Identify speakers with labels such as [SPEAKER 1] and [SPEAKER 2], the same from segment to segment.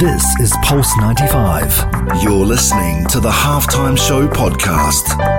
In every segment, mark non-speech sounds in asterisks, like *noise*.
[SPEAKER 1] This is Pulse 95. You're listening to the Halftime Show podcast.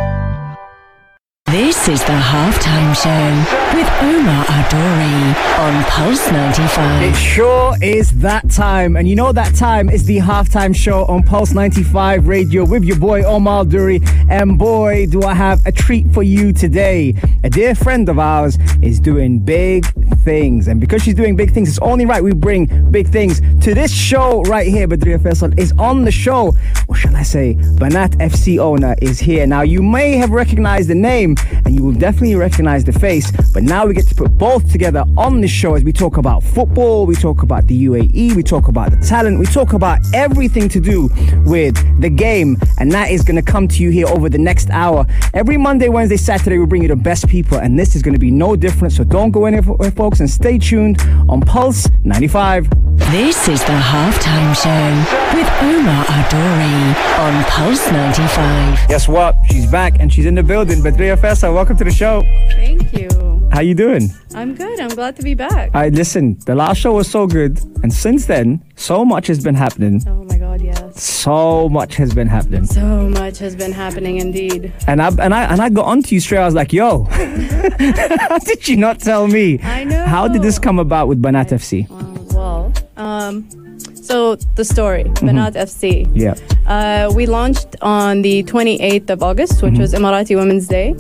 [SPEAKER 2] This is the halftime show with Omar Alduri on Pulse 95.
[SPEAKER 3] It sure is that time. And you know that time is the halftime show on Pulse 95 radio with your boy Omar Duri. And boy, do I have a treat for you today. A dear friend of ours is doing big things. And because she's doing big things, it's only right we bring big things to this show right here. Budreya Faisal is on the show. What shall I say? Banaat FC owner is here. Now, you may have recognized the name and you will definitely recognize the face. But now we get to put both together on the show as we talk about football, we talk about the UAE, we talk about the talent, we talk about everything to do with the game. And that is going to come to you here over the next hour. Every Monday, Wednesday, Saturday, we bring you the best people, and this is going to be no different. So don't go anywhere, folks, and stay tuned on Pulse 95.
[SPEAKER 2] This is the halftime show with Omar Alduri on Pulse 95.
[SPEAKER 3] Guess what? She's back and she's in the building. Budreya Faisal, welcome to the show.
[SPEAKER 4] Thank you.
[SPEAKER 3] How you doing?
[SPEAKER 4] I'm good. I'm glad to be back.
[SPEAKER 3] I listen. The last show was so good, and since then, so much has been happening.
[SPEAKER 4] oh my god, yes.
[SPEAKER 3] So much has been happening.
[SPEAKER 4] So much has been happening indeed.
[SPEAKER 3] And I and I and I got onto you straight. I was like, "Yo, *laughs* how did you not tell me?
[SPEAKER 4] I know.
[SPEAKER 3] How did this come about with Banaat FC?
[SPEAKER 4] Well, um, so the story, Banaat FC.
[SPEAKER 3] Yeah.
[SPEAKER 4] Uh, we launched on the 28th of August, which was Emirati Women's Day.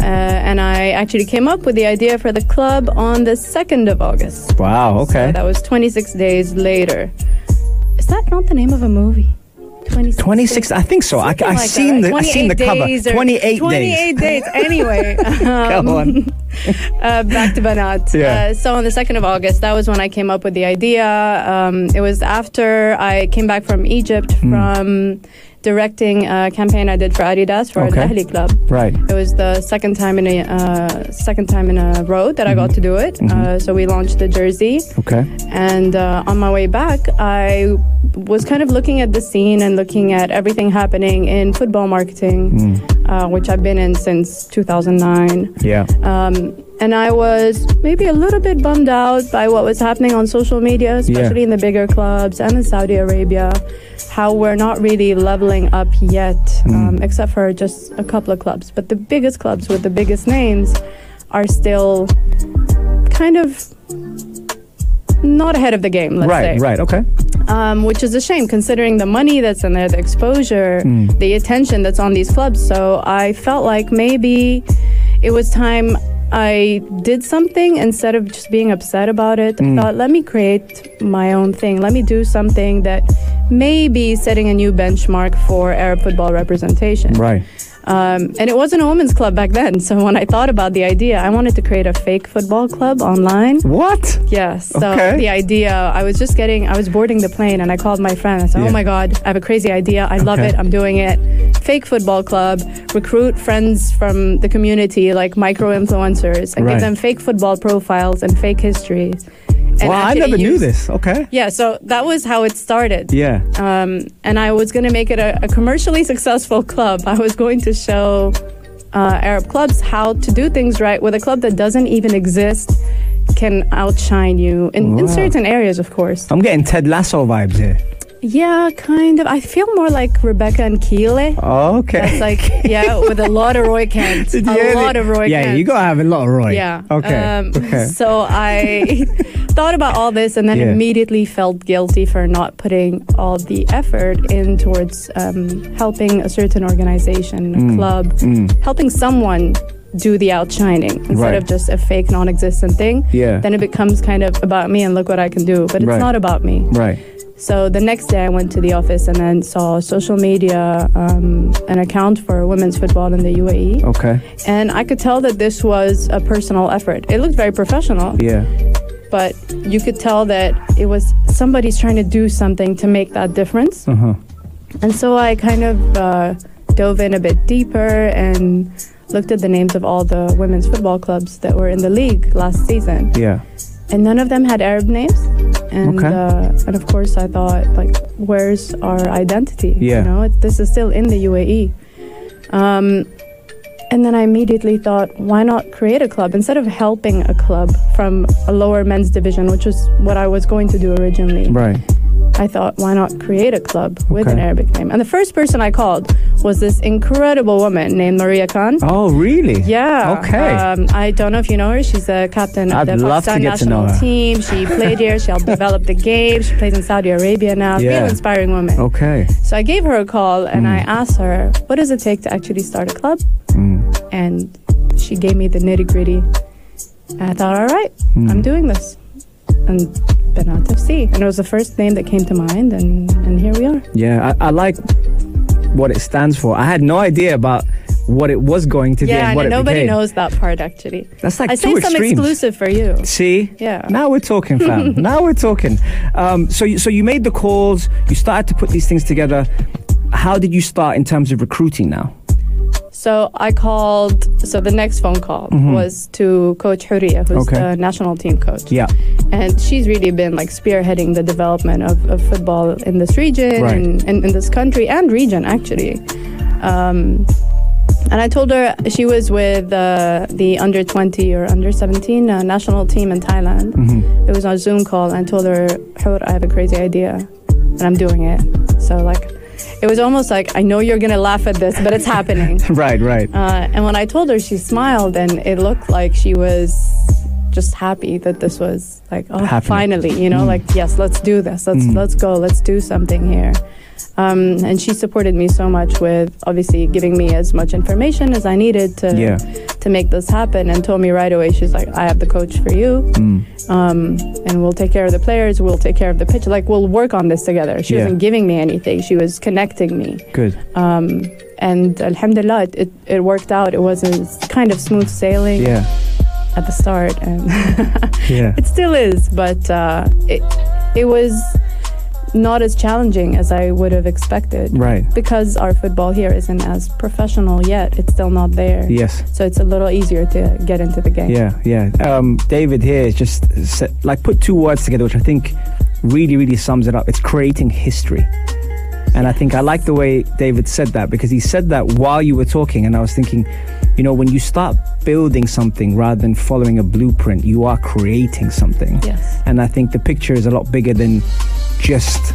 [SPEAKER 4] Uh, and I actually came up with the idea for the club on the 2nd of August.
[SPEAKER 3] Wow. Okay.
[SPEAKER 4] So that was 26 days later. Is that not the name of a movie? 26,
[SPEAKER 3] 26. I think so. I, I
[SPEAKER 4] like
[SPEAKER 3] seen
[SPEAKER 4] that,
[SPEAKER 3] the I seen the
[SPEAKER 4] 28
[SPEAKER 3] cover.
[SPEAKER 4] days
[SPEAKER 3] 28
[SPEAKER 4] 28 days. Anyway, *laughs*
[SPEAKER 3] Come
[SPEAKER 4] um,
[SPEAKER 3] on. *laughs*
[SPEAKER 4] uh, back to Banaat.
[SPEAKER 3] Yeah.
[SPEAKER 4] Uh, so on the 2nd of August, that was when I came up with the idea. Um, it was after I came back from Egypt
[SPEAKER 3] Hmm.
[SPEAKER 4] from directing a campaign I did for Adidas for
[SPEAKER 3] Okay.
[SPEAKER 4] Al Ahly Club.
[SPEAKER 3] Right.
[SPEAKER 4] It was the second time in a uh, second time in a row that I got to do it.
[SPEAKER 3] Mm-hmm.
[SPEAKER 4] Uh, so we launched the jersey.
[SPEAKER 3] Okay.
[SPEAKER 4] And uh, on my way back, I was kind of looking at the scene and looking at everything happening in football marketing, uh, which I've been in since 2009.
[SPEAKER 3] Yeah.
[SPEAKER 4] Um, and I was maybe a little bit bummed out by what was happening on social media, especially in the bigger clubs and in Saudi Arabia, how we're not really leveling up yet, um, except for just a couple of clubs. But the biggest clubs with the biggest names are still kind of not ahead of the game, let's
[SPEAKER 3] right.
[SPEAKER 4] say
[SPEAKER 3] Right. Okay.
[SPEAKER 4] um, which is a shame considering the money that's in there, the exposure, the attention that's on these clubs. So I felt like maybe it was time I did something instead of just being upset about it. I mm. thought, let me create my own thing. Let me do something that may be setting a new benchmark for Arab football representation.
[SPEAKER 3] Right.
[SPEAKER 4] Um, and it wasn't a women's club back then. So when I thought about the idea, I wanted to create a fake football club online.
[SPEAKER 3] What?
[SPEAKER 4] Yes. So
[SPEAKER 3] Okay.
[SPEAKER 4] the idea, I was just getting, I was boarding the plane and I called my friend. I said,
[SPEAKER 3] Yeah.
[SPEAKER 4] oh my God, I have a crazy idea. I love
[SPEAKER 3] Okay.
[SPEAKER 4] it. I'm doing it. Fake football club, recruit friends from the community, like micro influencers, and
[SPEAKER 3] Right.
[SPEAKER 4] give them fake football profiles and fake history.
[SPEAKER 3] Wow. I never knew this. Okay.
[SPEAKER 4] Yeah. So that was how it started.
[SPEAKER 3] Yeah.
[SPEAKER 4] Um, and I was going to make it a, a commercially successful club. I was going to show uh, Arab clubs how to do things right with a club that doesn't even exist can outshine you in, in certain areas, of course.
[SPEAKER 3] I'm getting Ted Lasso vibes here.
[SPEAKER 4] Yeah, kind of. I feel more like Rebecca and Keeley.
[SPEAKER 3] Okay.
[SPEAKER 4] That's like, yeah, with a lot of Roy Kent. *laughs* A
[SPEAKER 3] Yeah,
[SPEAKER 4] lot of Roy Kents.
[SPEAKER 3] Yeah,
[SPEAKER 4] Kent.
[SPEAKER 3] you gotta have a lot of Roy.
[SPEAKER 4] Yeah.
[SPEAKER 3] Okay.
[SPEAKER 4] Um,
[SPEAKER 3] okay.
[SPEAKER 4] So I *laughs* thought about all this and then
[SPEAKER 3] Yeah.
[SPEAKER 4] immediately felt guilty for not putting all the effort in towards um, helping a certain organization, a
[SPEAKER 3] Mm.
[SPEAKER 4] club, helping someone do the outshining instead
[SPEAKER 3] Right.
[SPEAKER 4] of just a fake non-existent thing.
[SPEAKER 3] Yeah.
[SPEAKER 4] Then it becomes kind of about me and look what I can do. But it's
[SPEAKER 3] Right.
[SPEAKER 4] not about me.
[SPEAKER 3] Right.
[SPEAKER 4] So the next day I went to the office and then saw social media, um, an account for women's football in the UAE.
[SPEAKER 3] Okay.
[SPEAKER 4] And I could tell that this was a personal effort. It looked very professional,
[SPEAKER 3] Yeah.
[SPEAKER 4] but you could tell that it was somebody's trying to do something to make that difference.
[SPEAKER 3] Uh huh.
[SPEAKER 4] And so I kind of uh, dove in a bit deeper and looked at the names of all the women's football clubs that were in the league last season.
[SPEAKER 3] Yeah.
[SPEAKER 4] And none of them had Arab names. And,
[SPEAKER 3] Okay.
[SPEAKER 4] uh, and of course, I thought, like, where's our identity?
[SPEAKER 3] Yeah.
[SPEAKER 4] You know, it, this is still in the UAE. Um, and then I immediately thought, why not create a club instead of helping a club from a lower men's division, which was what I was going to do originally.
[SPEAKER 3] Right.
[SPEAKER 4] I thought, why not create a club with
[SPEAKER 3] Okay.
[SPEAKER 4] an Arabic name? And the first person I called was this incredible woman named Maria Khan.
[SPEAKER 3] Oh, really?
[SPEAKER 4] Yeah.
[SPEAKER 3] Okay.
[SPEAKER 4] Um, I don't know if you know her. She's a captain of
[SPEAKER 3] I'd
[SPEAKER 4] the
[SPEAKER 3] love to
[SPEAKER 4] Pakistan
[SPEAKER 3] get to know
[SPEAKER 4] national team. She *laughs* played here. She helped develop the game. She plays in Saudi Arabia now.
[SPEAKER 3] Yeah.
[SPEAKER 4] Real inspiring woman.
[SPEAKER 3] okay.
[SPEAKER 4] So I gave her a call and
[SPEAKER 3] Mm.
[SPEAKER 4] I asked her, what does it take to actually start a club?
[SPEAKER 3] Mm.
[SPEAKER 4] And she gave me the nitty gritty. And I thought, all right,
[SPEAKER 3] Mm.
[SPEAKER 4] I'm doing this. And Banaat FC. And it was the first name that came to mind. And, and here we are.
[SPEAKER 3] Yeah, I, I like what it stands for. I had no idea about what it was going to be
[SPEAKER 4] yeah,
[SPEAKER 3] and it
[SPEAKER 4] nobody
[SPEAKER 3] became.
[SPEAKER 4] knows that part actually.
[SPEAKER 3] That's like
[SPEAKER 4] I
[SPEAKER 3] two
[SPEAKER 4] say some exclusive for you.
[SPEAKER 3] See?
[SPEAKER 4] Yeah.
[SPEAKER 3] Now we're talking, fam. *laughs* now we're talking. Um, so, you, so you made the calls. You started to put these things together. How did you start in terms of recruiting now?
[SPEAKER 4] So I called. So the next phone call was to Coach Huria, who's
[SPEAKER 3] Mm-hmm. Okay.
[SPEAKER 4] the national team coach.
[SPEAKER 3] Yeah.
[SPEAKER 4] and she's really been like spearheading the development of, of football in this region
[SPEAKER 3] Right.
[SPEAKER 4] and, and in this country and region actually. Um, and I told her she was with uh, the under 20 or under 17 uh, national team in Thailand.
[SPEAKER 3] Mm-hmm.
[SPEAKER 4] It was on a Zoom call, and I told her, Hur, I have a crazy idea, and I'm doing it. So like, it was almost like I know you're gonna laugh at this, but it's happening. *laughs*
[SPEAKER 3] Right, right.
[SPEAKER 4] Uh, and when I told her, she smiled, and it looked like she was just happy that this was like, oh,
[SPEAKER 3] Happening.
[SPEAKER 4] finally, you know, like yes, let's do this, let's
[SPEAKER 3] Mm.
[SPEAKER 4] let's go, let's do something here. Um, and she supported me so much with obviously giving me as much information as I needed to
[SPEAKER 3] Yeah.
[SPEAKER 4] to make this happen, and told me right away, she's like, I have the coach for you,
[SPEAKER 3] Mm.
[SPEAKER 4] um, and we'll take care of the players, we'll take care of the pitch, like we'll work on this together. She
[SPEAKER 3] Yeah.
[SPEAKER 4] wasn't giving me anything; she was connecting me.
[SPEAKER 3] Good.
[SPEAKER 4] Um, and alhamdulillah, it, it, it worked out. It was a kind of smooth sailing
[SPEAKER 3] Yeah.
[SPEAKER 4] at the start, and *laughs*
[SPEAKER 3] Yeah.
[SPEAKER 4] it still is, but uh, it, it was not as challenging as I would have expected.
[SPEAKER 3] Right.
[SPEAKER 4] Because our football here isn't as professional yet, it's still not there.
[SPEAKER 3] Yes.
[SPEAKER 4] So it's a little easier to get into the game.
[SPEAKER 3] Yeah, yeah. Um, David here is just set, like put two words together, which I think really, really sums it up. It's creating history. And I think I like the way David said that because he said that while you were talking, and I was thinking, you know, when you start building something rather than following a blueprint, you are creating something.
[SPEAKER 4] Yes.
[SPEAKER 3] And I think the picture is a lot bigger than just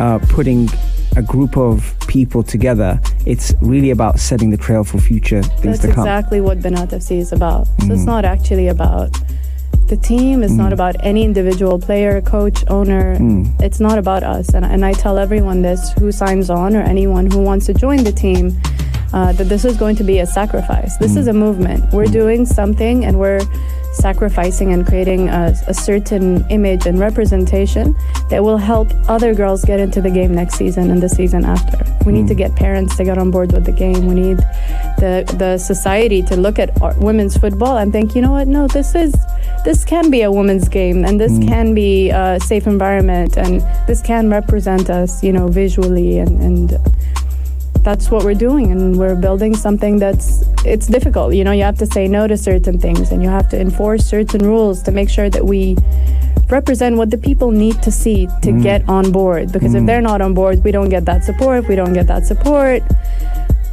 [SPEAKER 3] uh, putting a group of people together. It's really about setting the trail for future things
[SPEAKER 4] That's
[SPEAKER 3] to come.
[SPEAKER 4] That's exactly what Banaat FC is about. So
[SPEAKER 3] Mm.
[SPEAKER 4] it's not actually about the team. It's not about any individual player, coach, owner.
[SPEAKER 3] Mm.
[SPEAKER 4] It's not about us. And, and I tell everyone this who signs on or anyone who wants to join the team uh, that this is going to be a sacrifice. This is a movement. We're doing something and we're sacrificing and creating a, a certain image and representation that will help other girls get into the game next season and the season after. We need to hmm. get parents to get on board with the game. We need the the society to look at our, women's football and think, you know what? No, this is this can be a women's game, and this hmm. can be a safe environment, and this can represent us, you know, visually, and and that's what we're doing and we're building something that's it's difficult. You know you have to say no to certain things and you have to enforce certain rules to make sure that we represent what the people need to see to get on board because if they're not on board we don't get that support if we don't get that support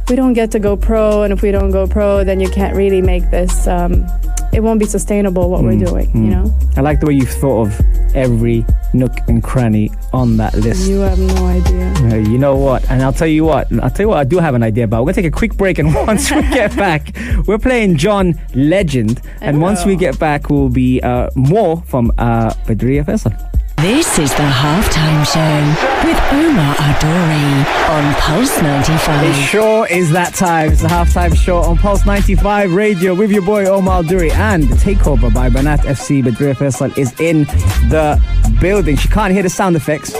[SPEAKER 4] we don't get to go pro and if we don't go pro then you can't really make this um, it won't be sustainable what we're doing you know
[SPEAKER 3] I like the way you've thought of every nook and cranny on that list.
[SPEAKER 4] you have no idea
[SPEAKER 3] Uh, you know what? And I'll tell you what. I'll tell you what. I do have an idea about. We're gonna take a quick break, and *laughs* once we get back, we're playing John Legend. And once we get back, we'll be uh, more from uh, Budreya Faisal.
[SPEAKER 2] This is the halftime show with Omar Alduri on Pulse 95.
[SPEAKER 3] It sure is that time. It's the halftime show on Pulse 95 Radio with your boy Omar Duri and the takeover by Banaat FC. Budreya Faisal is in the building. She can't hear the sound effects,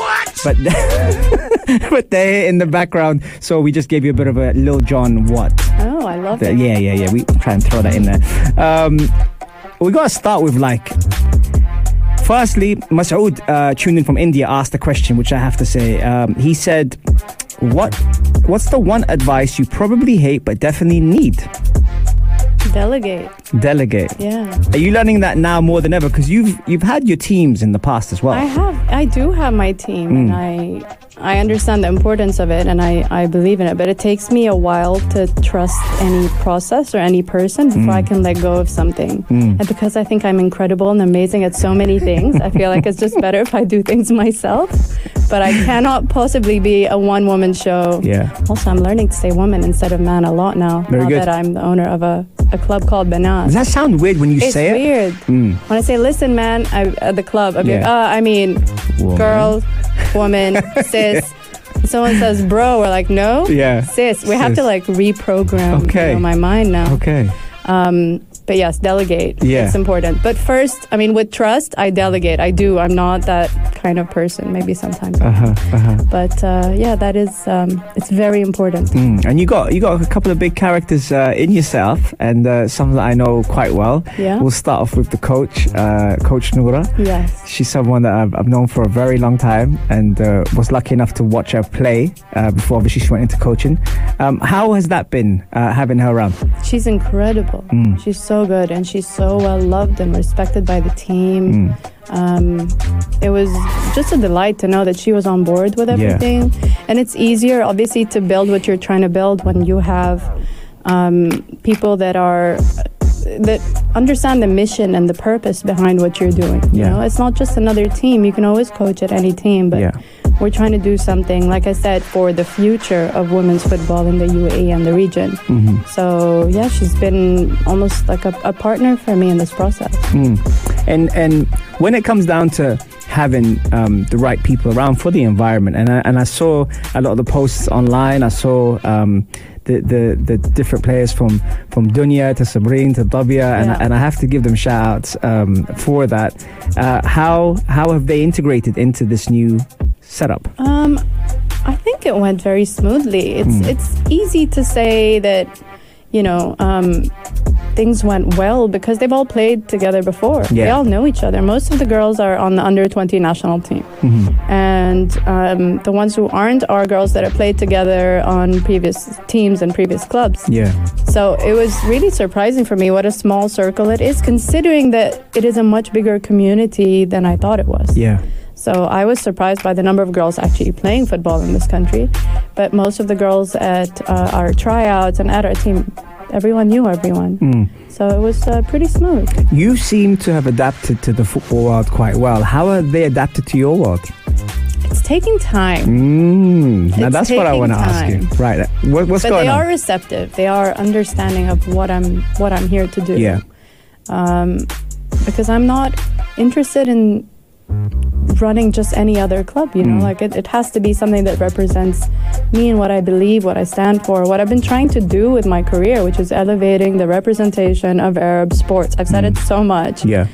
[SPEAKER 3] but *laughs* but they're in the background. So we just gave you a bit of a Lil Jon what.
[SPEAKER 4] oh i love
[SPEAKER 3] Th-
[SPEAKER 4] it
[SPEAKER 3] Yeah, yeah, yeah. We try and throw that in there. Um, we gotta start with like. Firstly, Masoud, uh, tuned in from India, asked a question, which I have to say. Um, he said, "What, what's the one advice you probably hate but definitely need?"
[SPEAKER 4] Delegate.
[SPEAKER 3] Delegate.
[SPEAKER 4] Yeah.
[SPEAKER 3] Are you learning that now more than ever? Because you've you've had your teams in the past as well.
[SPEAKER 4] I have. I do have my team, and hmm. I I understand the importance of it, and I I believe in it. But it takes me a while to trust any process or any person before I hmm. can let go of something. Hmm. And because I think I'm incredible and amazing at so many things, I feel like it's just *laughs* better if I do things myself. But I cannot possibly be a one woman show.
[SPEAKER 3] Yeah.
[SPEAKER 4] Also, I'm learning to say woman instead of man a lot now.
[SPEAKER 3] Very
[SPEAKER 4] now
[SPEAKER 3] good.
[SPEAKER 4] that I'm the owner of a, a club called Banaat.
[SPEAKER 3] Does that sound weird when you
[SPEAKER 4] It's
[SPEAKER 3] say it?
[SPEAKER 4] It's weird.
[SPEAKER 3] Mm.
[SPEAKER 4] When I say listen, man, I, at the club, I'd be like,
[SPEAKER 3] Yeah.
[SPEAKER 4] uh, I mean,
[SPEAKER 3] Woman.
[SPEAKER 4] girl, woman, *laughs* sis. Someone says bro, we're like, no,
[SPEAKER 3] Yeah.
[SPEAKER 4] sis. We have to like reprogram
[SPEAKER 3] Okay.
[SPEAKER 4] you know, my mind now.
[SPEAKER 3] Okay.
[SPEAKER 4] Um, but yes, delegate.
[SPEAKER 3] Yeah.
[SPEAKER 4] It's important. But first, I mean, with trust, I delegate. I do. I'm not that kind of person. Maybe sometimes.
[SPEAKER 3] Uh huh. Uh huh.
[SPEAKER 4] But uh, yeah, that is. Um, it's very important.
[SPEAKER 3] Mm. And you got you got a couple of big characters uh, in yourself, and uh, some that I know quite well.
[SPEAKER 4] Yeah.
[SPEAKER 3] We'll start off with the coach, uh, Coach Noura.
[SPEAKER 4] Yes.
[SPEAKER 3] She's someone that I've, I've known for a very long time, and uh, was lucky enough to watch her play uh, before obviously she went into coaching. Um, how has that been uh, having her around?
[SPEAKER 4] She's incredible.
[SPEAKER 3] Mm.
[SPEAKER 4] She's so good, and she's so well loved and respected by the team.
[SPEAKER 3] Mm.
[SPEAKER 4] Um, it was just a delight to know that she was on board with
[SPEAKER 3] Yeah.
[SPEAKER 4] everything. And it's easier, obviously, to build what you're trying to build when you have um, people that are that understand the mission and the purpose behind what you're doing. You know, it's not just another team. You can always coach at any team, but
[SPEAKER 3] Yeah.
[SPEAKER 4] We're trying to do something, like I said, for the future of women's football in the UAE and the region.
[SPEAKER 3] Mhm.
[SPEAKER 4] So yeah, she's been almost like a, a partner for me in this process.
[SPEAKER 3] Mm. And and when it comes down to having um, the right people around for the environment, and I, and I saw a lot of the posts online. I saw um, the, the the different players from from Dunya to Sabrine to Dabia, and, and I have to give them shout outs um, for that. Uh, how how have they integrated into this new setup?
[SPEAKER 4] Um, I think it went very smoothly. It's
[SPEAKER 3] Hmm.
[SPEAKER 4] it's easy to say that, you know, um, things went well because they've all played together before. They all know each other. Most of the girls are on the under twenty national team,
[SPEAKER 3] Mhm.
[SPEAKER 4] and um, the ones who aren't are girls that have played together on previous teams and previous clubs.
[SPEAKER 3] Yeah,
[SPEAKER 4] So it was really surprising for me what a small circle it is, considering that it is a much bigger community than I thought it was.
[SPEAKER 3] yeah,
[SPEAKER 4] So I was surprised by the number of girls actually playing football in this country. But most of the girls at uh, our tryouts and at our team, everyone knew everyone.
[SPEAKER 3] Mm.
[SPEAKER 4] So it was uh, pretty smooth.
[SPEAKER 3] You seem to have adapted to the football world quite well. How have they adapted to your world?
[SPEAKER 4] It's taking time.
[SPEAKER 3] Mm. Now
[SPEAKER 4] It's
[SPEAKER 3] that's what I want to ask you. Right. What, what's
[SPEAKER 4] but
[SPEAKER 3] going
[SPEAKER 4] they are receptive. They are understanding of what I'm what I'm here to do.
[SPEAKER 3] Yeah.
[SPEAKER 4] Um, because I'm not interested in running just any other club, you know,
[SPEAKER 3] Mm.
[SPEAKER 4] like it, it has to be something that represents me and what I believe, what I stand for, what I've been trying to do with my career, which is elevating the representation of Arab sports. I've said it hmm. so much.
[SPEAKER 3] Yeah.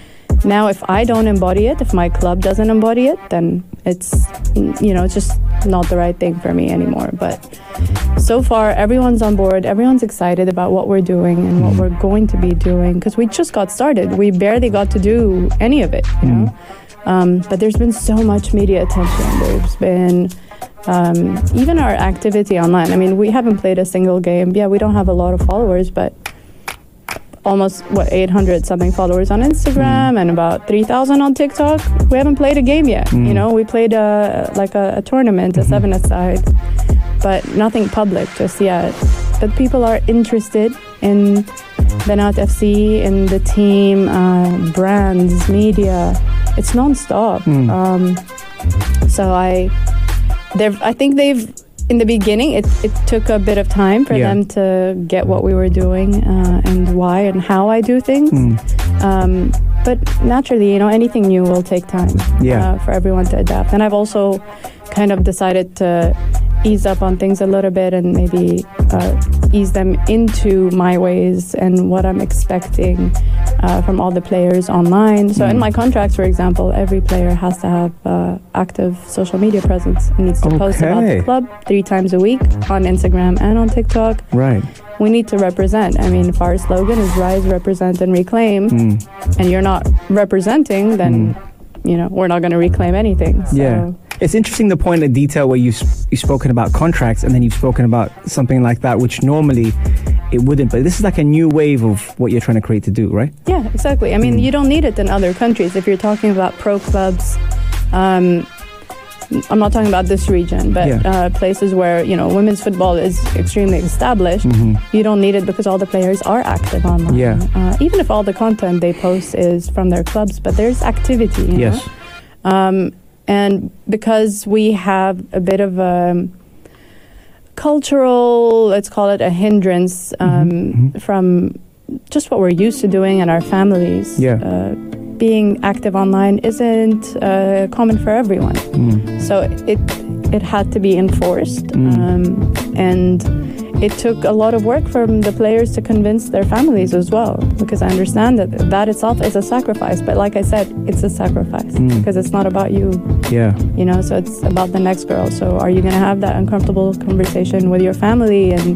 [SPEAKER 4] Now, if I don't embody it, if my club doesn't embody it, then it's, you know, it's just not the right thing for me anymore. But so far, everyone's on board. Everyone's excited about what we're doing and what hmm. we're going to be doing because we just got started. We barely got to do any of it, you hmm. know. Um, but there's been so much media attention. There's been um, even our activity online. I mean, we haven't played a single game. Yeah, we don't have a lot of followers, but almost what 800 something followers on Instagram and about 3,000 on TikTok. We haven't played a game yet.
[SPEAKER 3] Mm.
[SPEAKER 4] You know, we played a like a, a tournament, a
[SPEAKER 3] Mhm.
[SPEAKER 4] seven aside, but nothing public just yet. But people are interested in Banaat FC, in the team, uh, brands, media. It's nonstop.
[SPEAKER 3] Mm.
[SPEAKER 4] Um, so I, I think they've. In the beginning, it, it took a bit of time for
[SPEAKER 3] Yeah.
[SPEAKER 4] them to get what we were doing uh, and why and how I do things.
[SPEAKER 3] Mm.
[SPEAKER 4] Um, but naturally, you know, anything new will take time
[SPEAKER 3] Yeah.
[SPEAKER 4] uh, for everyone to adapt. And I've also kind of decided to ease up on things a little bit and maybe uh, ease them into my ways and what I'm expecting uh, from all the players online. So in
[SPEAKER 3] Mm.
[SPEAKER 4] my contracts, for example, every player has to have uh, active social media presence. He needs to post about the club three times a week on Instagram and on TikTok.
[SPEAKER 3] Right.
[SPEAKER 4] We need to represent. I mean, if our slogan is rise, represent, and reclaim,
[SPEAKER 3] Mm.
[SPEAKER 4] and you're not representing, then you know we're not going to reclaim anything. So,
[SPEAKER 3] Yeah. It's interesting the point of detail where you've, you've spoken about contracts and then you've spoken about something like that, which normally it wouldn't. But this is like a new wave of what you're trying to create to do, right?
[SPEAKER 4] Yeah, exactly. I mean,
[SPEAKER 3] Mm.
[SPEAKER 4] you don't need it in other countries. If you're talking about pro clubs, um, I'm not talking about this region, but
[SPEAKER 3] Yeah.
[SPEAKER 4] uh, places where you know women's football is extremely established. You don't need it because all the players are active online.
[SPEAKER 3] Mm-hmm. Yeah.
[SPEAKER 4] Uh, even if all the content they post is from their clubs, but there's activity. you
[SPEAKER 3] Yes.
[SPEAKER 4] Um, and because we have a bit of a cultural, let's call it a hindrance um,
[SPEAKER 3] Mhm,
[SPEAKER 4] from just what we're used to doing in our families.
[SPEAKER 3] Yeah.
[SPEAKER 4] Uh, being active online isn't uh, common for everyone,
[SPEAKER 3] Mm.
[SPEAKER 4] so it it had to be enforced,
[SPEAKER 3] Mm.
[SPEAKER 4] um, and it took a lot of work from the players to convince their families as well. Because I understand that that itself is a sacrifice, but like I said, it's a sacrifice
[SPEAKER 3] Mm.
[SPEAKER 4] because it's not about you
[SPEAKER 3] Yeah.
[SPEAKER 4] you know so it's about the next girl so are you going to have that uncomfortable conversation with your family and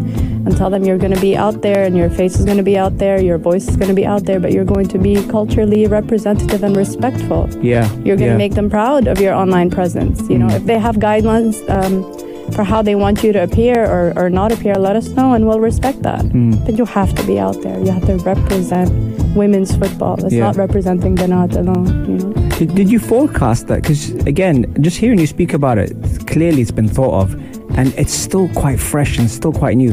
[SPEAKER 4] and tell them you're going to be out there and your face is going to be out there your voice is going to be out there but you're going to be culturally representative and respectful
[SPEAKER 3] Yeah.
[SPEAKER 4] you're going to
[SPEAKER 3] yeah.
[SPEAKER 4] make them proud of your online presence you know
[SPEAKER 3] Mm.
[SPEAKER 4] if they have guidelines um, for how they want you to appear or, or not appear let us know and we'll respect that
[SPEAKER 3] Mm.
[SPEAKER 4] but you have to be out there you have to represent women's football it's
[SPEAKER 3] Yeah.
[SPEAKER 4] not representing Banaat alone you know
[SPEAKER 3] Did, did you forecast that? Because again, just hearing you speak about it, clearly it's been thought of, and it's still quite fresh and still quite new.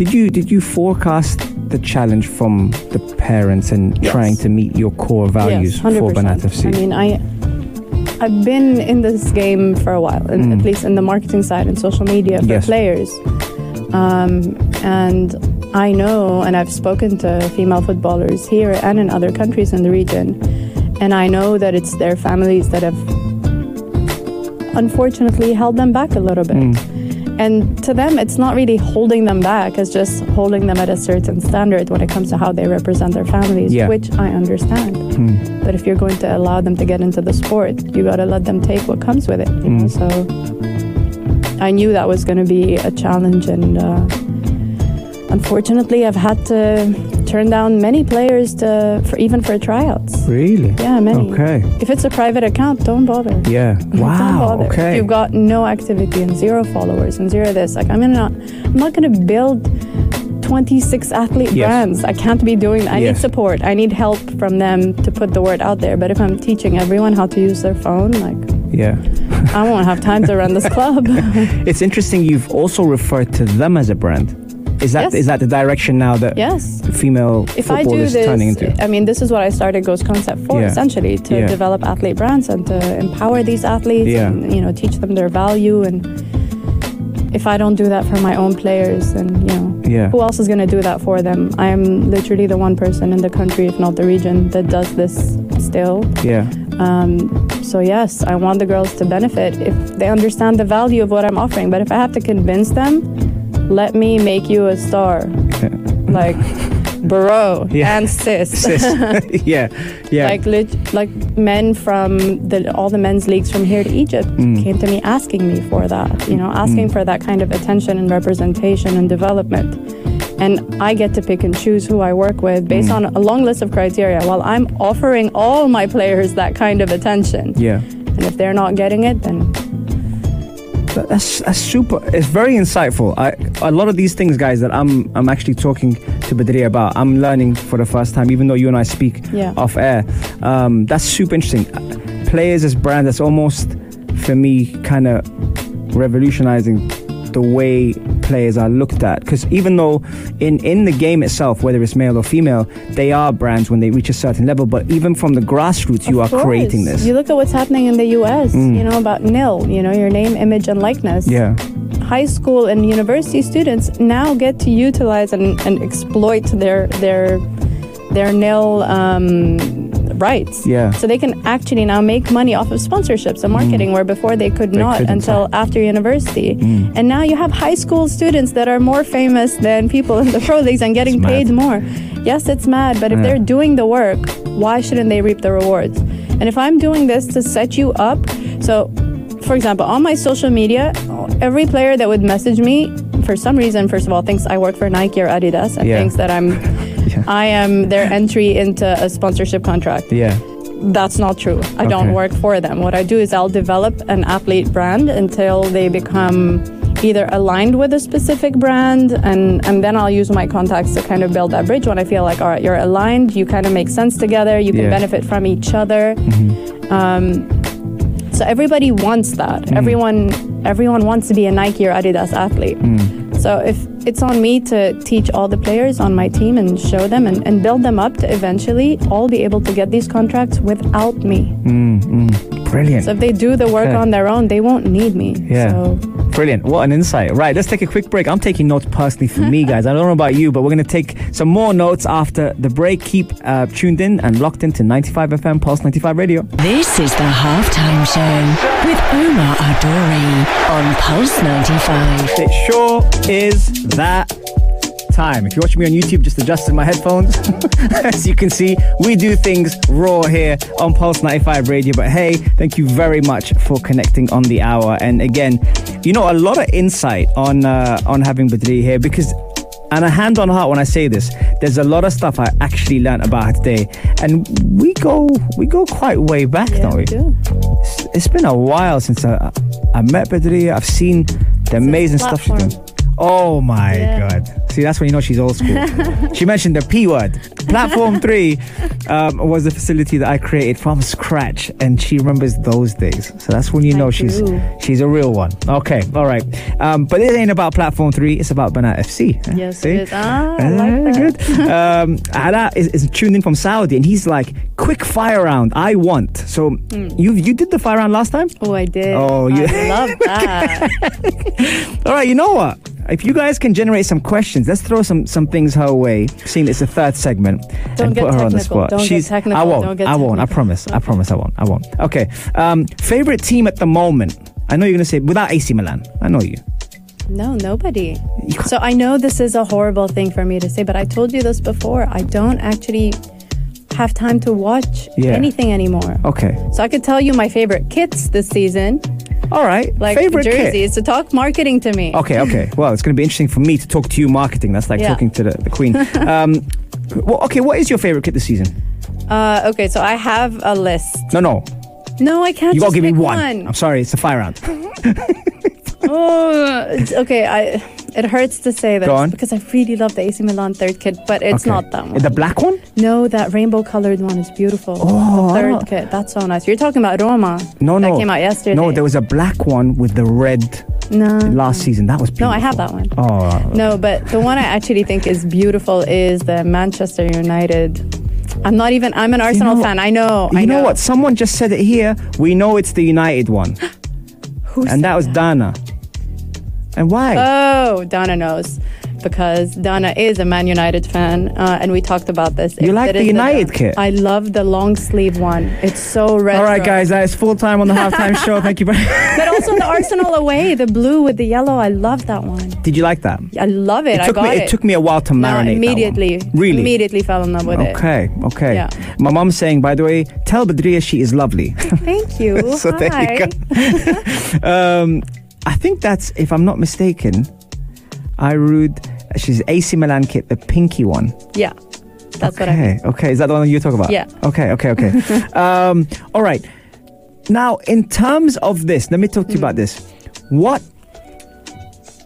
[SPEAKER 3] Did you did you forecast the challenge from the parents and
[SPEAKER 4] Yes.
[SPEAKER 3] trying to meet your core values
[SPEAKER 4] yes,
[SPEAKER 3] for
[SPEAKER 4] 100%.
[SPEAKER 3] Banaat FC?
[SPEAKER 4] I mean, I I've been in this game for a while,
[SPEAKER 3] Mm.
[SPEAKER 4] at least in the marketing side and social media for
[SPEAKER 3] Yes.
[SPEAKER 4] players. Um, and I know, and I've spoken to female footballers here and in other countries in the region, and I know that it's their families that have unfortunately held them back a little bit.
[SPEAKER 3] Mm.
[SPEAKER 4] And to them, it's not really holding them back, it's just holding them at a certain standard when it comes to how they represent their families,
[SPEAKER 3] Yeah.
[SPEAKER 4] which I understand.
[SPEAKER 3] Mm.
[SPEAKER 4] But if you're going to allow them to get into the sport, you got to let them take what comes with it. You know?
[SPEAKER 3] Mm.
[SPEAKER 4] So I knew that was going to be a challenge, and uh, unfortunately, I've had to turn down many players to for even for tryouts.
[SPEAKER 3] Really?
[SPEAKER 4] Yeah, many.
[SPEAKER 3] Okay.
[SPEAKER 4] If it's a private account, don't bother.
[SPEAKER 3] Yeah. *laughs*
[SPEAKER 4] Don't
[SPEAKER 3] Wow.
[SPEAKER 4] bother. If
[SPEAKER 3] Okay.
[SPEAKER 4] you've got no activity and zero followers and zero this, like I'm not, I'm not going to build 26 athlete
[SPEAKER 3] Yes.
[SPEAKER 4] brands. I can't be doing that. I
[SPEAKER 3] Yes.
[SPEAKER 4] need support. I need help from them to put the word out there. But if I'm teaching everyone how to use their phone, like
[SPEAKER 3] Yeah.
[SPEAKER 4] I won't have time to run this *laughs* club.
[SPEAKER 3] It's interesting. You've also referred to them as a brand. Is that is
[SPEAKER 4] Yes.
[SPEAKER 3] that the direction now that
[SPEAKER 4] yes.
[SPEAKER 3] female
[SPEAKER 4] If
[SPEAKER 3] football
[SPEAKER 4] I do
[SPEAKER 3] is
[SPEAKER 4] this,
[SPEAKER 3] turning into?
[SPEAKER 4] I mean, this is what I started Ghost Concept for,
[SPEAKER 3] Yeah.
[SPEAKER 4] essentially, to
[SPEAKER 3] Yeah.
[SPEAKER 4] develop athlete brands and to empower these athletes
[SPEAKER 3] Yeah.
[SPEAKER 4] and, you know, teach them their value. And if I don't do that for my own players, then, you know,
[SPEAKER 3] Yeah.
[SPEAKER 4] who else is going to do that for them? I am literally the one person in the country, if not the region, that does this still.
[SPEAKER 3] Yeah.
[SPEAKER 4] Um, so yes, I want the girls to benefit if they understand the value of what I'm offering. But if I have to convince them, let me make you a star, *laughs* like bro *laughs*
[SPEAKER 3] Yeah.
[SPEAKER 4] and sis. *laughs*
[SPEAKER 3] Sis. yeah. Yeah.
[SPEAKER 4] Like lit- like men from the all the men's leagues from here to Egypt
[SPEAKER 3] Mm.
[SPEAKER 4] came to me asking me for that, you know, asking for that kind of attention and representation and development. And I get to pick and choose who I work with based
[SPEAKER 3] Mm.
[SPEAKER 4] on a long list of criteria while I'm offering all my players that kind of attention.
[SPEAKER 3] yeah.
[SPEAKER 4] And if they're not getting it, then
[SPEAKER 3] That's, that's super. It's very insightful. I, a lot of these things, guys, that I'm I'm actually talking to Budreya about, I'm learning for the first time, even though you and I speak
[SPEAKER 4] Yeah.
[SPEAKER 3] off air. Um, that's super interesting. Players as brand, that's almost for me kind of revolutionizing the way players are looked at. Because even though in in the game itself, whether it's male or female, they are brands when they reach a certain level. But even from the grassroots, you are
[SPEAKER 4] course.
[SPEAKER 3] creating this.
[SPEAKER 4] You look at what's happening in the U.S.
[SPEAKER 3] Mm.
[SPEAKER 4] You know about NIL. You know your name, image, and likeness.
[SPEAKER 3] yeah.
[SPEAKER 4] High school and university students now get to utilize and, and exploit their their their NIL um, rights.
[SPEAKER 3] Yeah.
[SPEAKER 4] So they can actually now make money off of sponsorships and marketing, where before they could
[SPEAKER 3] Mm. They
[SPEAKER 4] not until after university.
[SPEAKER 3] Mm.
[SPEAKER 4] And now you have high school students that are more famous than people in the *laughs* pro leagues and getting paid more. Yes, it's mad, but if they're doing the work, why shouldn't they reap the rewards? And if I'm doing this to set you up, so for example, on my social media, every player that would message me, for some reason, first of all, thinks I work for Nike or Adidas and
[SPEAKER 3] Yeah.
[SPEAKER 4] thinks that I'm *laughs*
[SPEAKER 3] Yeah.
[SPEAKER 4] I am their entry into a sponsorship contract.
[SPEAKER 3] Yeah.
[SPEAKER 4] That's not true. I don't work for them. What I do is I'll develop an athlete brand until they become either aligned with a specific brand and and then I'll use my contacts to kind of build that bridge when I feel like all right you're aligned you kind of make sense together you can
[SPEAKER 3] Yeah.
[SPEAKER 4] benefit from each other um, so everybody wants that
[SPEAKER 3] Mm.
[SPEAKER 4] everyone everyone wants to be a Nike or Adidas athlete
[SPEAKER 3] Mm.
[SPEAKER 4] so if it's on me to teach all the players on my team and show them and, and build them up to eventually all be able to get these contracts without me mm, mm.
[SPEAKER 3] Brilliant.
[SPEAKER 4] so if they do the work
[SPEAKER 3] Okay.
[SPEAKER 4] on their own they won't need me
[SPEAKER 3] Yeah.
[SPEAKER 4] so
[SPEAKER 3] Brilliant. What an insight. Right, let's take a quick break. I'm taking notes personally for me, *laughs* guys. I don't know about you, but we're going to take some more notes after the break. Keep uh, tuned in and locked into 95 FM Pulse 95 Radio.
[SPEAKER 2] This is the halftime show with Omar Alduri on Pulse 95.
[SPEAKER 3] It sure is that time. If you're watching me on YouTube, just adjusting my headphones. *laughs* As you can see, we do things raw here on Pulse 95 Radio. But hey, thank you very much for connecting on the hour. And again, you know, a lot of insight on uh, on having Badri here because. And a hand on heart when I say this, there's a lot of stuff I actually learned about her today, and we go we go quite way back,
[SPEAKER 4] yeah
[SPEAKER 3] don't we?
[SPEAKER 4] we do.
[SPEAKER 3] it's been a while since I, I met Budreya. I've seen the amazing stuff she's done. Oh my
[SPEAKER 4] Yeah.
[SPEAKER 3] god! See, that's when you know she's old school. *laughs* she mentioned the P word. Platform Three um, was the facility that I created from scratch, and she remembers those days. So that's when you
[SPEAKER 4] I
[SPEAKER 3] know she's
[SPEAKER 4] do.
[SPEAKER 3] she's a real one. Okay, all right. Um, but it ain't about Platform Three. It's about Banaat FC.
[SPEAKER 4] Yes,
[SPEAKER 3] See?
[SPEAKER 4] it is. Ah, I
[SPEAKER 3] Uh,
[SPEAKER 4] like that.
[SPEAKER 3] Good. *laughs* Um, Ada is, is tuned in from Saudi, and he's like, "Quick fire round, I want." So
[SPEAKER 4] Hmm.
[SPEAKER 3] you you did the fire round last time.
[SPEAKER 4] Oh, I did.
[SPEAKER 3] Oh, you-
[SPEAKER 4] I love *laughs* that.
[SPEAKER 3] All right, you know what? If you guys can generate some questions, let's throw some some things her way. Seeing it's the third segment,
[SPEAKER 4] Don't
[SPEAKER 3] and
[SPEAKER 4] get
[SPEAKER 3] put her on the
[SPEAKER 4] technical.
[SPEAKER 3] spot.
[SPEAKER 4] Don't get
[SPEAKER 3] She's,
[SPEAKER 4] technical.
[SPEAKER 3] I won't.
[SPEAKER 4] Don't get
[SPEAKER 3] I won't. I
[SPEAKER 4] technical.
[SPEAKER 3] promise. I promise. I won't. I won't. Okay. Um, favorite team at the moment. I know you're gonna say without AC Milan. I know you.
[SPEAKER 4] no, nobody. So I know this is a horrible thing for me to say, but I told you this before. I don't actually have time to watch
[SPEAKER 3] Yeah.
[SPEAKER 4] anything anymore.
[SPEAKER 3] Okay.
[SPEAKER 4] So I could tell you my favorite kits this season,
[SPEAKER 3] All right.
[SPEAKER 4] like
[SPEAKER 3] favorite kit.
[SPEAKER 4] jerseys, to talk marketing to me.
[SPEAKER 3] Okay, okay. Well, it's going to be interesting for me to talk to you marketing. That's like
[SPEAKER 4] Yeah.
[SPEAKER 3] talking to the, the queen. *laughs* um, well, okay, what is your favorite kit this season?
[SPEAKER 4] Uh, okay, so I have a list.
[SPEAKER 3] No, no.
[SPEAKER 4] No, I can't.
[SPEAKER 3] You got to give me
[SPEAKER 4] pick
[SPEAKER 3] one. I'm sorry, it's a fire round. *laughs*
[SPEAKER 4] Oh, okay. I. It hurts to say this because I really love the AC Milan third kit, but it's
[SPEAKER 3] Okay.
[SPEAKER 4] not that one.
[SPEAKER 3] The black one?
[SPEAKER 4] No, that rainbow colored one is beautiful.
[SPEAKER 3] Oh,
[SPEAKER 4] the third kit. That's so nice. You're talking about Roma.
[SPEAKER 3] No,
[SPEAKER 4] that
[SPEAKER 3] no.
[SPEAKER 4] That came out yesterday.
[SPEAKER 3] No, there was a black one with the red
[SPEAKER 4] no.
[SPEAKER 3] last season. That was beautiful. No.
[SPEAKER 4] I have that one.
[SPEAKER 3] Oh,
[SPEAKER 4] No, but the one I actually think is beautiful is the Manchester United. I'm not even. I'm an Arsenal
[SPEAKER 3] know-
[SPEAKER 4] fan. I know.
[SPEAKER 3] you
[SPEAKER 4] I
[SPEAKER 3] know what? Someone just said it here. We know it's the United one. *gasps*
[SPEAKER 4] Who
[SPEAKER 3] and that was Dana. And why?
[SPEAKER 4] Oh, Donna knows because Donna is a Man United fan, uh, and we talked about this.
[SPEAKER 3] You
[SPEAKER 4] If
[SPEAKER 3] like the United kit?
[SPEAKER 4] I love the long sleeve one. It's so red.
[SPEAKER 3] All right, guys, that is full time on the halftime show. Thank you very much. *laughs*
[SPEAKER 4] But also the Arsenal away, the blue with the yellow. I love that one.
[SPEAKER 3] Did you like that?
[SPEAKER 4] I love it.
[SPEAKER 3] It
[SPEAKER 4] I
[SPEAKER 3] took
[SPEAKER 4] got
[SPEAKER 3] me.
[SPEAKER 4] it.
[SPEAKER 3] It took me a while to
[SPEAKER 4] No,
[SPEAKER 3] marinate.
[SPEAKER 4] immediately.
[SPEAKER 3] Really?
[SPEAKER 4] Immediately fell in love with it.
[SPEAKER 3] Okay, okay.
[SPEAKER 4] Yeah.
[SPEAKER 3] My mom's saying, by the way, tell Budreya she is lovely.
[SPEAKER 4] Thank you. *laughs*
[SPEAKER 3] so there
[SPEAKER 4] Hi.
[SPEAKER 3] you go. *laughs* um, I think that's, if I'm not mistaken, I rude. She's AC Milan kit, the pinky one.
[SPEAKER 4] Yeah, that's
[SPEAKER 3] okay,
[SPEAKER 4] what I mean.
[SPEAKER 3] okay. Is that the one you talk about?
[SPEAKER 4] Yeah.
[SPEAKER 3] Okay, okay, okay. *laughs* um, all right. Now, in terms of this, let me talk to you
[SPEAKER 4] Hmm.
[SPEAKER 3] about this. What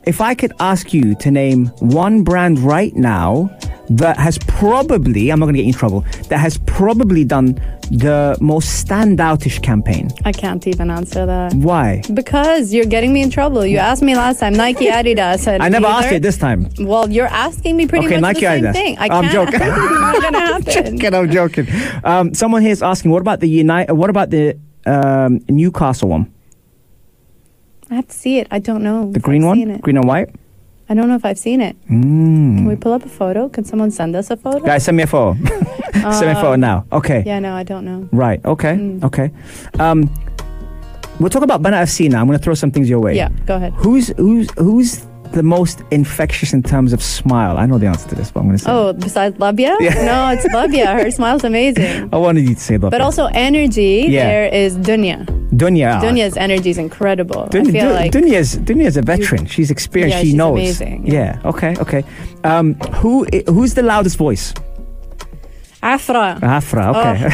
[SPEAKER 3] if I could ask you to name one brand right now that has probably, I'm not going to get in trouble, that has probably done the most standoutish campaign?
[SPEAKER 4] I can't even answer that.
[SPEAKER 3] Why?
[SPEAKER 4] Because you're getting me in trouble. You asked me last time, Nike, *laughs* Adidas.
[SPEAKER 3] I never asked it this time.
[SPEAKER 4] Well, you're asking me pretty
[SPEAKER 3] Okay,
[SPEAKER 4] much
[SPEAKER 3] Nike,
[SPEAKER 4] the same
[SPEAKER 3] Adidas.
[SPEAKER 4] thing. I
[SPEAKER 3] I'm
[SPEAKER 4] can't.
[SPEAKER 3] joking. *laughs*
[SPEAKER 4] it's not gonna *laughs* happen.
[SPEAKER 3] Joking, I'm joking. Um, someone here is asking, what about the United? What about the um, Newcastle one,
[SPEAKER 4] I have to see it. I don't know.
[SPEAKER 3] the green
[SPEAKER 4] I've
[SPEAKER 3] one, green and white?
[SPEAKER 4] I don't know if I've seen it.
[SPEAKER 3] Mm.
[SPEAKER 4] Can we pull up a photo? Can someone send us a photo?
[SPEAKER 3] Guys, send me a photo. *laughs* send me a photo now. Okay.
[SPEAKER 4] Yeah, no, I don't know.
[SPEAKER 3] Right. Okay.
[SPEAKER 4] Mm.
[SPEAKER 3] Okay. Um, we'll talk about Banaat FC now. I'm going to throw some things your way.
[SPEAKER 4] Yeah, go ahead.
[SPEAKER 3] Who's who's who's the most infectious in terms of smile? I know the answer to this, but I'm going to say.
[SPEAKER 4] Oh, besides Labia?
[SPEAKER 3] Yeah.
[SPEAKER 4] No, it's *laughs* Labia. Her smile's amazing. *laughs*
[SPEAKER 3] I wanted you to say that.
[SPEAKER 4] But also energy,
[SPEAKER 3] Yeah.
[SPEAKER 4] there is Dunya.
[SPEAKER 3] Dunya.
[SPEAKER 4] Dunya's energy is incredible.
[SPEAKER 3] Dunya,
[SPEAKER 4] I feel like
[SPEAKER 3] Dunya's, Dunya's a veteran. She's experienced.
[SPEAKER 4] Yeah,
[SPEAKER 3] she
[SPEAKER 4] she's
[SPEAKER 3] knows.
[SPEAKER 4] amazing,
[SPEAKER 3] Yeah. Okay. Okay. Um, who who's the loudest voice?
[SPEAKER 4] Afra.
[SPEAKER 3] Afra.
[SPEAKER 4] Oh.
[SPEAKER 3] Okay.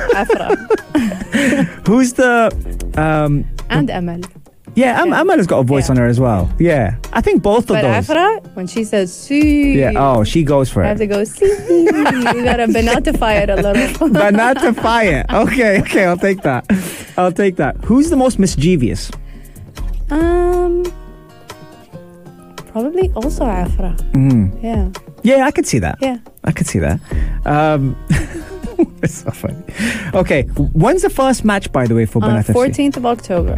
[SPEAKER 3] *laughs*
[SPEAKER 4] Afra.
[SPEAKER 3] who's the um,
[SPEAKER 4] and Emel.
[SPEAKER 3] Yeah, Am-. Amela's got a voice
[SPEAKER 4] Yeah.
[SPEAKER 3] on her as well. Yeah, I think both of
[SPEAKER 4] But
[SPEAKER 3] those.
[SPEAKER 4] Afra, when she says "see,"
[SPEAKER 3] yeah. Oh, she goes for it.
[SPEAKER 4] I have
[SPEAKER 3] it.
[SPEAKER 4] to go "see." you gotta *laughs* banatify it a little.
[SPEAKER 3] but not to fire. Okay, okay, I'll take that. I'll take that. Who's the most mischievous?
[SPEAKER 4] um, probably also Afra.
[SPEAKER 3] Mm.
[SPEAKER 4] Yeah,
[SPEAKER 3] Yeah, I could see that.
[SPEAKER 4] yeah.
[SPEAKER 3] I could see that. Um, *laughs* it's so funny. Okay, when's the first match, by the way, for
[SPEAKER 4] Uh,
[SPEAKER 3] Banaat FC?
[SPEAKER 4] 14th of October.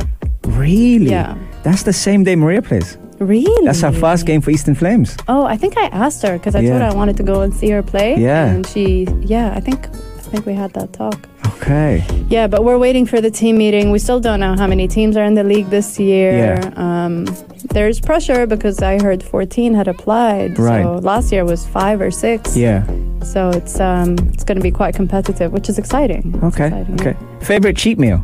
[SPEAKER 3] Really?
[SPEAKER 4] Yeah.
[SPEAKER 3] That's the same day Maria plays.
[SPEAKER 4] Really?
[SPEAKER 3] That's her first game for Eastern Flames.
[SPEAKER 4] Oh, I think I asked her because I
[SPEAKER 3] Yeah.
[SPEAKER 4] told her I wanted to go and see her play.
[SPEAKER 3] Yeah.
[SPEAKER 4] And she, yeah, I think, I think we had that talk.
[SPEAKER 3] Okay.
[SPEAKER 4] Yeah, but we're waiting for the team meeting. We still don't know how many teams are in the league this year.
[SPEAKER 3] Yeah.
[SPEAKER 4] Um, there's pressure because I heard 14 had applied.
[SPEAKER 3] Right.
[SPEAKER 4] So last year was five or six.
[SPEAKER 3] Yeah.
[SPEAKER 4] So it's um, it's going to be quite competitive, which is exciting. It's
[SPEAKER 3] Okay.
[SPEAKER 4] exciting, yeah.
[SPEAKER 3] Okay. Favorite cheat meal?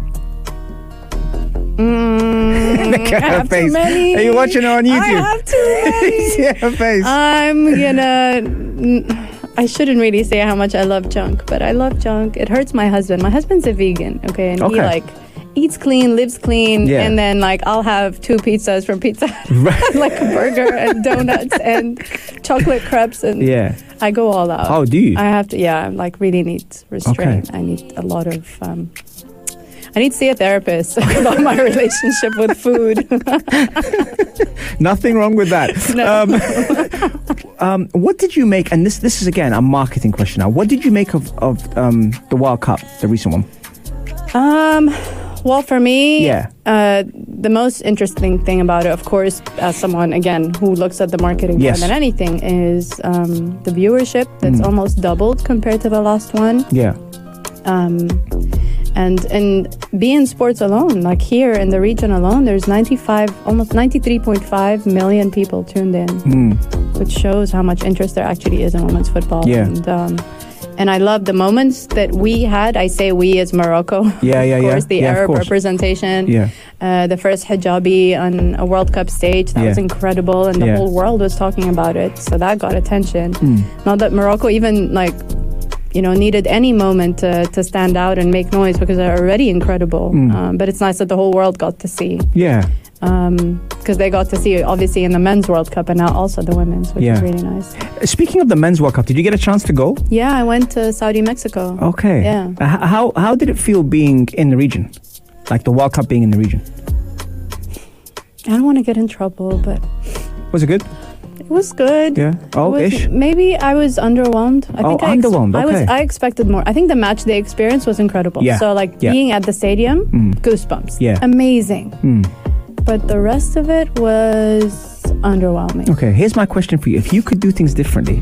[SPEAKER 4] Mm,
[SPEAKER 3] Look at
[SPEAKER 4] I
[SPEAKER 3] her face. Are you watching her on YouTube?
[SPEAKER 4] I have too many. *laughs*
[SPEAKER 3] Her face.
[SPEAKER 4] I'm gonna. I shouldn't really say how much I love junk, but I love junk. It hurts my husband. My husband's a vegan, okay, and he like eats clean, lives clean,
[SPEAKER 3] Yeah.
[SPEAKER 4] and then like I'll have two pizzas from Pizza, *laughs* *laughs* like a burger and donuts and chocolate crepes, and
[SPEAKER 3] yeah.
[SPEAKER 4] I go all out.
[SPEAKER 3] Oh, do you?
[SPEAKER 4] I have to. Yeah, I'm like really need restraint. I need a lot of. Um, I need to see a therapist *laughs* about my relationship with food. *laughs*
[SPEAKER 3] Nothing wrong with that. *laughs*
[SPEAKER 4] No.
[SPEAKER 3] Um, um, what did you make? And this this is again a marketing question now. What did you make of of um, the World Cup, the recent one?
[SPEAKER 4] Um, well, for me,
[SPEAKER 3] Yeah.
[SPEAKER 4] uh, the most interesting thing about it, of course, as someone again who looks at the marketing
[SPEAKER 3] Yes.
[SPEAKER 4] more than anything, is um, the viewership that's
[SPEAKER 3] Mm.
[SPEAKER 4] almost doubled compared to the last one.
[SPEAKER 3] Yeah.
[SPEAKER 4] Um, and and beIN Sports alone, like here in the region alone, there's 95, almost 93.5 million people tuned in,
[SPEAKER 3] Mm.
[SPEAKER 4] which shows how much interest there actually is in women's football.
[SPEAKER 3] Yeah.
[SPEAKER 4] And, um, and I love the moments that we had. I say we as Morocco.
[SPEAKER 3] Yeah, yeah, yeah. *laughs*
[SPEAKER 4] of
[SPEAKER 3] yeah.
[SPEAKER 4] course, the
[SPEAKER 3] Yeah,
[SPEAKER 4] Arab
[SPEAKER 3] course.
[SPEAKER 4] representation.
[SPEAKER 3] Yeah.
[SPEAKER 4] Uh, the first hijabi on a World Cup stage. That
[SPEAKER 3] Yeah.
[SPEAKER 4] was incredible, and the whole world was talking about it. So that got attention.
[SPEAKER 3] Mm.
[SPEAKER 4] Not that Morocco even like, you know, needed any moment to, to stand out and make noise because they're already incredible.
[SPEAKER 3] Mm.
[SPEAKER 4] Um, but it's nice that the whole world got to see
[SPEAKER 3] Yeah.
[SPEAKER 4] because they got to see it obviously in the men's World Cup and now also the women's, which
[SPEAKER 3] Yeah.
[SPEAKER 4] is really nice.
[SPEAKER 3] Speaking of the men's World Cup, did you get a chance to go?
[SPEAKER 4] Yeah, I went to Saudi, Mexico.
[SPEAKER 3] Okay.
[SPEAKER 4] Yeah.
[SPEAKER 3] Uh, how how did it feel being in the region, like the World Cup being in the region?
[SPEAKER 4] I don't want to get in trouble, but
[SPEAKER 3] Was it good?
[SPEAKER 4] It was good.
[SPEAKER 3] Yeah. Oh,
[SPEAKER 4] was-
[SPEAKER 3] ish.
[SPEAKER 4] Maybe I was underwhelmed. I
[SPEAKER 3] Oh,
[SPEAKER 4] think I
[SPEAKER 3] underwhelmed,
[SPEAKER 4] I was. I expected more. I think the match day experience was incredible.
[SPEAKER 3] Yeah,
[SPEAKER 4] So like
[SPEAKER 3] yeah.
[SPEAKER 4] being at the stadium,
[SPEAKER 3] Mm.
[SPEAKER 4] goosebumps.
[SPEAKER 3] Yeah.
[SPEAKER 4] Amazing.
[SPEAKER 3] Mm.
[SPEAKER 4] But the rest of it was underwhelming.
[SPEAKER 3] Okay. Here's my question for you: If you could do things differently,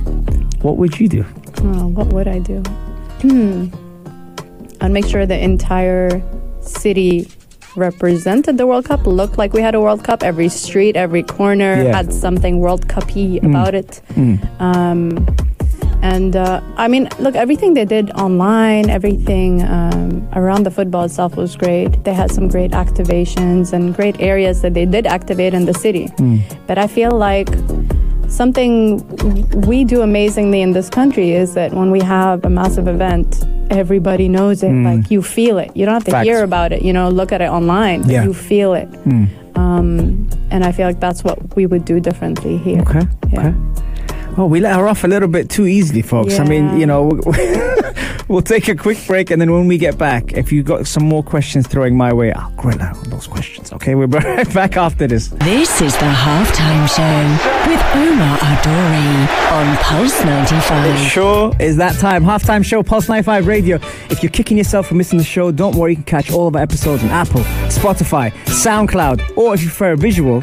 [SPEAKER 3] what would you do?
[SPEAKER 4] Oh, what would I do? Hmm. I'd make sure the entire city represented the World Cup, looked like we had a World Cup. Every street, every corner
[SPEAKER 3] Yeah.
[SPEAKER 4] had something World Cup-y
[SPEAKER 3] Mm.
[SPEAKER 4] about it.
[SPEAKER 3] Mm.
[SPEAKER 4] Um, and uh, I mean, look, everything they did online, everything um, around the football itself was great. They had some great activations and great areas that they did activate in the city.
[SPEAKER 3] Mm.
[SPEAKER 4] But I feel like something we do amazingly in this country is that when we have a massive event, everybody knows it.
[SPEAKER 3] Mm.
[SPEAKER 4] Like you feel it. You don't have to
[SPEAKER 3] Facts.
[SPEAKER 4] hear about it, you know, look at it online,
[SPEAKER 3] Yeah.
[SPEAKER 4] you feel it.
[SPEAKER 3] Mm.
[SPEAKER 4] Um, and I feel like that's what we would do differently here.
[SPEAKER 3] Okay.
[SPEAKER 4] Yeah.
[SPEAKER 3] Okay. Oh, we let her off a little bit too easily, folks. I mean, you know, *laughs* we'll take a quick break, and then when we get back, if you've got some more questions throwing my way, I'll grill her on those questions. Okay, we'll be *laughs* right back after this.
[SPEAKER 2] This is the halftime show with Omar Alduri on Pulse 95.
[SPEAKER 3] Sure is that time. Halftime show, Pulse 95 Radio. If you're kicking yourself for missing the show, don't worry. You can catch all of our episodes on Apple, Spotify, SoundCloud, or if you prefer a visual,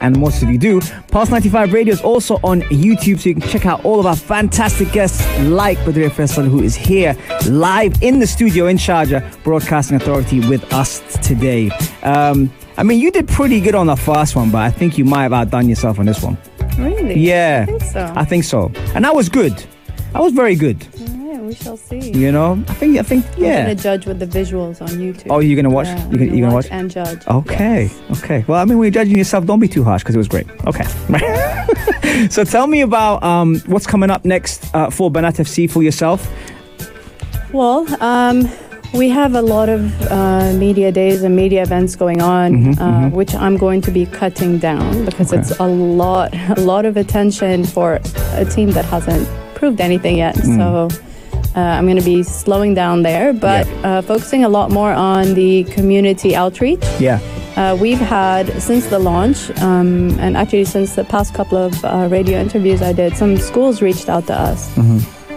[SPEAKER 3] and most of you do, Pulse 95 Radio is also on YouTube, so you can check out all of our fantastic guests, like Budreya Faisal, who is here live in the studio in Sharjah, Broadcasting Authority, with us today. Um, I mean, you did pretty good on the first one, but I think you might have outdone yourself on this one.
[SPEAKER 4] Really?
[SPEAKER 3] Yeah.
[SPEAKER 4] I think so.
[SPEAKER 3] I think so. And that was good. That was very good.
[SPEAKER 4] We shall see.
[SPEAKER 3] You know, I think, I think,
[SPEAKER 4] I'm
[SPEAKER 3] yeah.
[SPEAKER 4] gonna judge with the visuals on YouTube.
[SPEAKER 3] Oh, you're gonna watch?
[SPEAKER 4] Yeah,
[SPEAKER 3] you're gonna, you're gonna watch?
[SPEAKER 4] and judge.
[SPEAKER 3] Okay,
[SPEAKER 4] Yes.
[SPEAKER 3] okay. Well, I mean, when you're judging yourself, don't be too harsh because it was great. Okay. *laughs* so tell me about um, what's coming up next uh, for Banaat FC for yourself.
[SPEAKER 4] Well, um, We have a lot of uh, media days and media events going on,
[SPEAKER 3] Mm-hmm,
[SPEAKER 4] uh, which I'm going to be cutting down because
[SPEAKER 3] Okay.
[SPEAKER 4] it's a lot, a lot of attention for a team that hasn't proved anything yet.
[SPEAKER 3] Mm.
[SPEAKER 4] So uh, I'm going to be slowing down there, but uh, focusing a lot more on the community outreach.
[SPEAKER 3] Yeah.
[SPEAKER 4] Uh, we've had since the launch, um, and actually since the past couple of uh, radio interviews I did, some schools reached out to us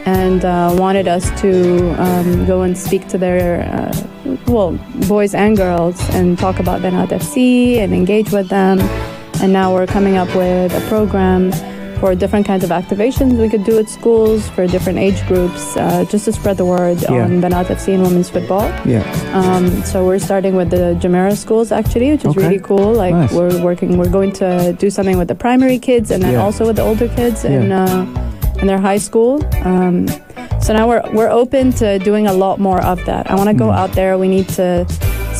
[SPEAKER 4] and uh, wanted us to um, go and speak to their, uh, well, boys and girls and talk about Banaat FC and engage with them. And now we're coming up with a program for different kinds of activations we could do at schools for different age groups, uh, just to spread the word
[SPEAKER 3] Yeah.
[SPEAKER 4] on Banaat FC and women's football.
[SPEAKER 3] Yeah.
[SPEAKER 4] Um, so we're starting with the Jumeirah schools actually, which is
[SPEAKER 3] Okay.
[SPEAKER 4] really cool. Like
[SPEAKER 3] Nice.
[SPEAKER 4] we're working, we're going to do something with the primary kids and then
[SPEAKER 3] Yeah.
[SPEAKER 4] also with the older kids in
[SPEAKER 3] Yeah.
[SPEAKER 4] uh, in their high school. Um, so now we're we're open to doing a lot more of that. I want to go
[SPEAKER 3] Mm.
[SPEAKER 4] out there. We need to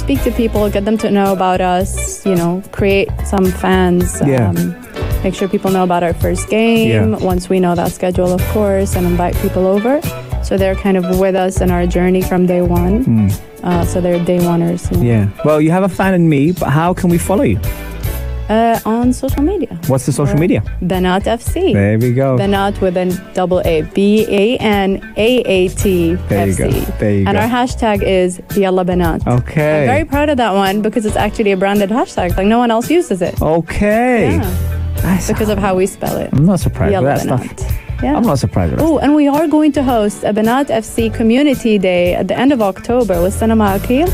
[SPEAKER 4] speak to people, get them to know about us. You know, create some fans.
[SPEAKER 3] Yeah.
[SPEAKER 4] Um, make sure people know about our first game.
[SPEAKER 3] Yeah.
[SPEAKER 4] Once we know that schedule, of course, and invite people over. So they're kind of with us in our journey from day one. Uh, so they're day oneers. you know.
[SPEAKER 3] Mm. Yeah. Well, you have a fan in me, but how can we follow you?
[SPEAKER 4] Uh, on social media.
[SPEAKER 3] What's the social
[SPEAKER 4] Or
[SPEAKER 3] media?
[SPEAKER 4] Banaat FC.
[SPEAKER 3] There we go.
[SPEAKER 4] Banaat with a double A. B A N A A T
[SPEAKER 3] There you go. There you
[SPEAKER 4] and
[SPEAKER 3] go.
[SPEAKER 4] our hashtag is Yalla Banaat.
[SPEAKER 3] Okay.
[SPEAKER 4] I'm very proud of that one because it's actually a branded hashtag. Like no one else uses it.
[SPEAKER 3] Okay.
[SPEAKER 4] Yeah, because of how we spell it.
[SPEAKER 3] I'm not surprised with that
[SPEAKER 4] Banaat.
[SPEAKER 3] stuff.
[SPEAKER 4] Yeah.
[SPEAKER 3] I'm not surprised.
[SPEAKER 4] Oh, and we are going to host a Banaat FC Community Day at the end of October with Cinema Akil.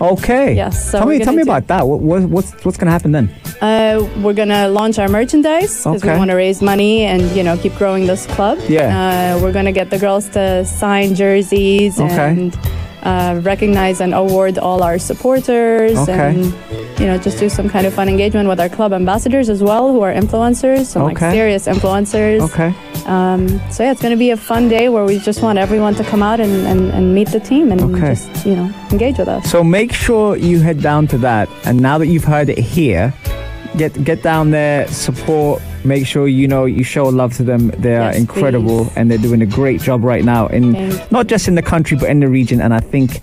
[SPEAKER 3] Okay.
[SPEAKER 4] Yes, so
[SPEAKER 3] tell me, tell me about that. What, what, what's what's gonna happen then?
[SPEAKER 4] Uh, we're gonna launch our merchandise because
[SPEAKER 3] Okay.
[SPEAKER 4] we want to raise money and you know keep growing this club.
[SPEAKER 3] Yeah.
[SPEAKER 4] Uh, we're gonna get the girls to sign jerseys
[SPEAKER 3] Okay.
[SPEAKER 4] and uh, recognize and award all our supporters
[SPEAKER 3] Okay.
[SPEAKER 4] and you know just do some kind of fun engagement with our club ambassadors as well, who are influencers, some like serious influencers.
[SPEAKER 3] Okay.
[SPEAKER 4] Um, so yeah, it's gonna be a fun day where we just want everyone to come out and, and, and meet the team and
[SPEAKER 3] Okay.
[SPEAKER 4] just you know engage with us.
[SPEAKER 3] So make sure you head down to that. And now that you've heard it here, get get down there, support. Make sure you know you show love to them. They are
[SPEAKER 4] Yes,
[SPEAKER 3] incredible,
[SPEAKER 4] please.
[SPEAKER 3] and they're doing a great job right now in
[SPEAKER 4] Thank
[SPEAKER 3] not just in the country but in the region. And I think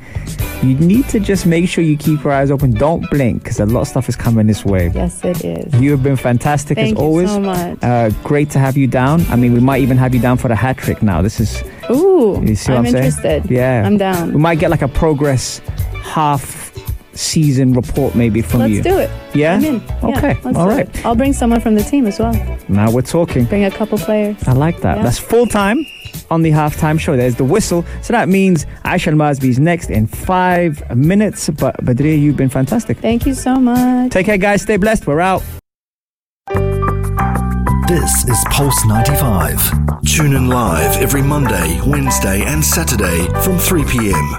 [SPEAKER 3] you need to just make sure you keep your eyes open. Don't blink because a lot of stuff is coming this way.
[SPEAKER 4] Yes, it is.
[SPEAKER 3] You have been fantastic
[SPEAKER 4] Thank
[SPEAKER 3] as
[SPEAKER 4] you
[SPEAKER 3] always.
[SPEAKER 4] so much.
[SPEAKER 3] Uh, great to have you down. I mean, we might even have you down for the hat trick now. This is
[SPEAKER 4] Ooh,
[SPEAKER 3] You see what
[SPEAKER 4] I'm
[SPEAKER 3] I'm saying?
[SPEAKER 4] interested.
[SPEAKER 3] Yeah.
[SPEAKER 4] I'm down.
[SPEAKER 3] we might get like a progress half season report maybe from you.
[SPEAKER 4] Let's do it.
[SPEAKER 3] Yeah?
[SPEAKER 4] I'm in. Yeah,
[SPEAKER 3] Okay,
[SPEAKER 4] let's
[SPEAKER 3] all
[SPEAKER 4] do
[SPEAKER 3] right.
[SPEAKER 4] it. I'll bring someone from the team as well.
[SPEAKER 3] Now we're talking.
[SPEAKER 4] Bring a couple players.
[SPEAKER 3] I like that.
[SPEAKER 4] Yeah.
[SPEAKER 3] That's full time on the halftime show. There's the whistle. So that means Aisha Masbi's next in five minutes. But Budreya, you've been fantastic.
[SPEAKER 4] Thank you so much.
[SPEAKER 3] Take care, guys. Stay blessed. We're out.
[SPEAKER 1] This is Pulse 95. Tune in live every Monday, Wednesday, and Saturday from 3 p.m.